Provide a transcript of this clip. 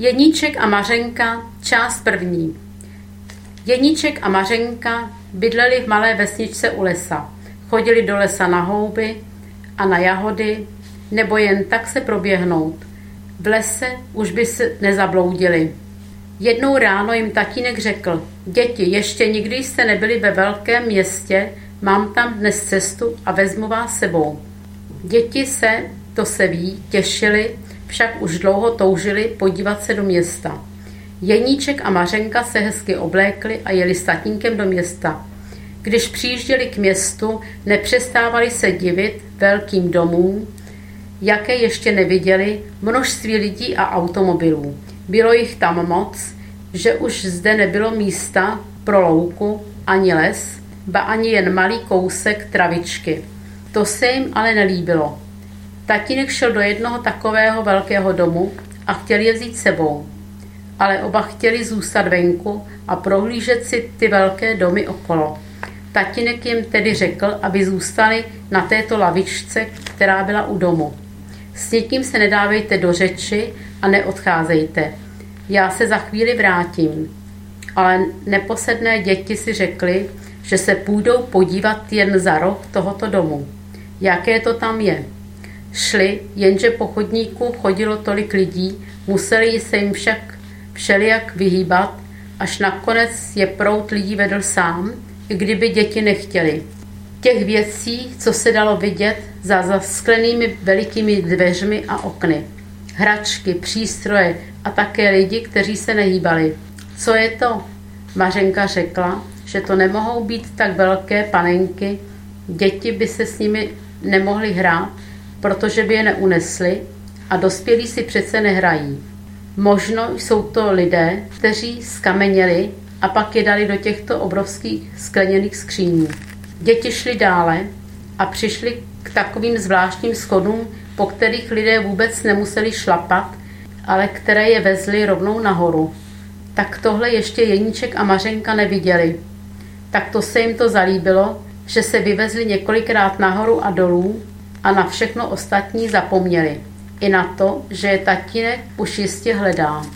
Jeníček a Mařenka, část první. Jeníček a Mařenka bydleli v malé vesničce u lesa. Chodili do lesa na houby a na jahody, nebo jen tak se proběhnout. V lese už by se nezabloudili. Jednou ráno jim tatínek řekl, děti, ještě nikdy jste nebyli ve velkém městě, mám tam dnes cestu a vezmu vás sebou. Děti se, to se ví, těšili, však už dlouho toužili podívat se do města. Jeníček a Mařenka se hezky oblékli a jeli s tatínkem do města. Když přijížděli k městu, nepřestávali se divit velkým domům, jaké ještě neviděli, množství lidí a automobilů. Bylo jich tam moc, že už zde nebylo místa pro louku ani les, ba ani jen malý kousek travičky. To se jim ale nelíbilo. Tatínek šel do jednoho takového velkého domu a chtěl je vzít sebou. Ale oba chtěli zůstat venku a prohlížet si ty velké domy okolo. Tatínek jim tedy řekl, aby zůstali na této lavičce, která byla u domu. S někým se nedávejte do řeči a neodcházejte. Já se za chvíli vrátím. Ale neposedné děti si řekli, že se půjdou podívat jen za roh tohoto domu. Jaké to tam je? Šli, jenže po chodníku chodilo tolik lidí, museli se jim však všelijak vyhýbat, až nakonec je prout lidí vedl sám, i kdyby děti nechtěli. Těch věcí, co se dalo vidět za zasklenými velikými dveřmi a okny. Hračky, přístroje a také lidi, kteří se nehýbali. Co je to? Mařenka řekla, že to nemohou být tak velké panenky, děti by se s nimi nemohly hrát, protože by je neunesli a dospělí si přece nehrají. Možno jsou to lidé, kteří skameněli a pak je dali do těchto obrovských skleněných skříní. Děti šly dále a přišli k takovým zvláštním schodům, po kterých lidé vůbec nemuseli šlapat, ale které je vezly rovnou nahoru. Tak tohle ještě Jeníček a Mařenka neviděli. Tak to se jim to zalíbilo, že se vyvezli několikrát nahoru a dolů a na všechno ostatní zapomněli. I na to, že je tatínek už jistě hledá.